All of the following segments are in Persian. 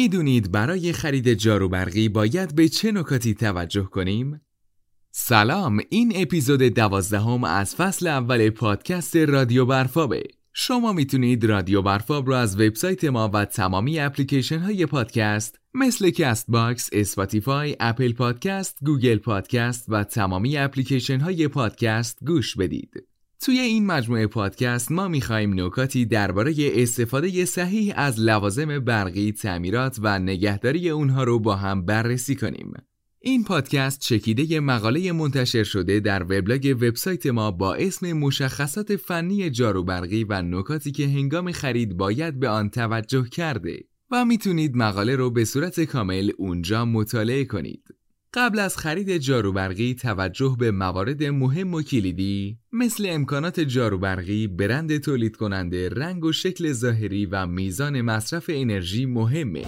می‌دونید برای خرید جاروبرقی باید به چه نکاتی توجه کنیم؟ سلام این اپیزود دوازدهم از فصل اول پادکست رادیو برفابه شما می‌تونید رادیو برفاب رو از وبسایت ما و تمامی اپلیکیشن های پادکست مثل Castbox، Spotify، Apple Podcast، Google Podcast و تمامی اپلیکیشن های پادکست گوش بدید. توی این مجموعه پادکست ما می‌خواهیم نکاتی درباره استفاده صحیح از لوازم برقی، تعمیرات و نگهداری اونها رو با هم بررسی کنیم. این پادکست چکیده مقاله منتشر شده در وبلاگ وبسایت ما با اسم مشخصات فنی جاروبرقی و نکاتی که هنگام خرید باید به آن توجه کرده و می‌تونید مقاله رو به صورت کامل اونجا مطالعه کنید. قبل از خرید جاروبرقی توجه به موارد مهم و کلیدی مثل امکانات جاروبرقی، برند تولید کننده، رنگ و شکل ظاهری و میزان مصرف انرژی مهمه.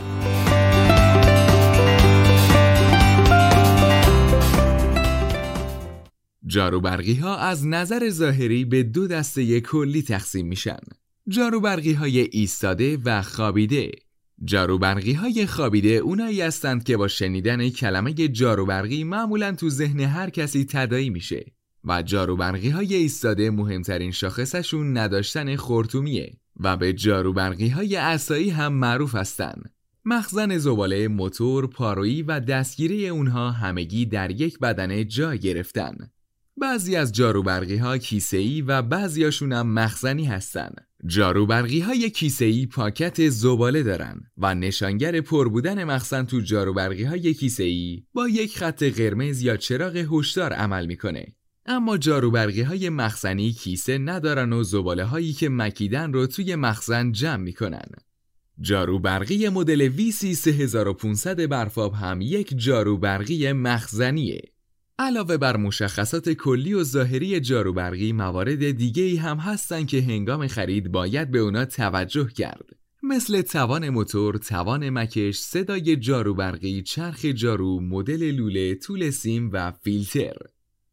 جاروبرقی ها از نظر ظاهری به دو دسته کلی تقسیم میشن. جاروبرقی های ایستاده و خوابیده جاروبرقی های خوابیده اونایی هستند که با شنیدن کلمه جاروبرقی معمولا تو ذهن هر کسی تدایی میشه و جاروبرقی های ایستاده مهمترین شاخصشون نداشتن خورتومیه و به جاروبرقی های اصایی هم معروف هستن مخزن زباله موتور، پارویی و دستگیری اونها همگی در یک بدنه جا گرفتن بعضی از جاروبرقی ها کیسه ای و بعضیاشون هم مخزنی هستن. جاروبرقی های کیسه ای پاکت زباله دارن و نشانگر پر بودن مخزن تو جاروبرقی های کیسه ای با یک خط قرمز یا چراغ هشدار عمل می‌کنه. اما جاروبرقی های مخزنی کیسه ندارن و زباله هایی که مکیدن رو توی مخزن جمع می‌کنن. جاروبرقی مدل VC 3500 برفاب هم یک جاروبرقی مخزنیه علاوه بر مشخصات کلی و ظاهری جاروبرقی موارد دیگه ای هم هستن که هنگام خرید باید به اونا توجه کرد مثل توان موتور، توان مکش، صدای جاروبرقی، چرخ جارو، مدل لوله، طول سیم و فیلتر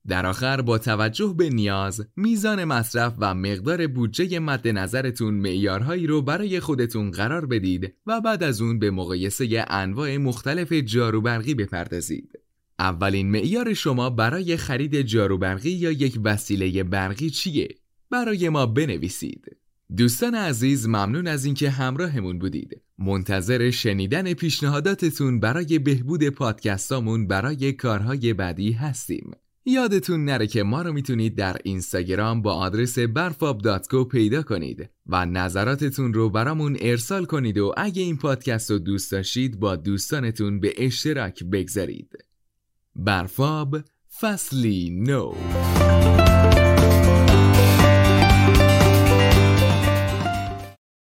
در آخر با توجه به نیاز، میزان مصرف و مقدار بودجه مد نظرتون معیارهایی رو برای خودتون قرار بدید و بعد از اون به مقایسه انواع مختلف جاروبرقی بپردازید. اولین معیار شما برای خرید جاروبرقی یا یک وسیله برقی چیه؟ برای ما بنویسید. دوستان عزیز ممنون از اینکه همراهمون بودید. منتظر شنیدن پیشنهاداتتون برای بهبود پادکستامون برای کارهای بعدی هستیم. یادتون نره که ما رو می‌تونید در اینستاگرام با آدرس برفاب.co پیدا کنید و نظراتتون رو برامون ارسال کنید و اگه این پادکست رو دوست داشتید با دوستانتون به اشتراک بگذارید. برفاب فصلی نو.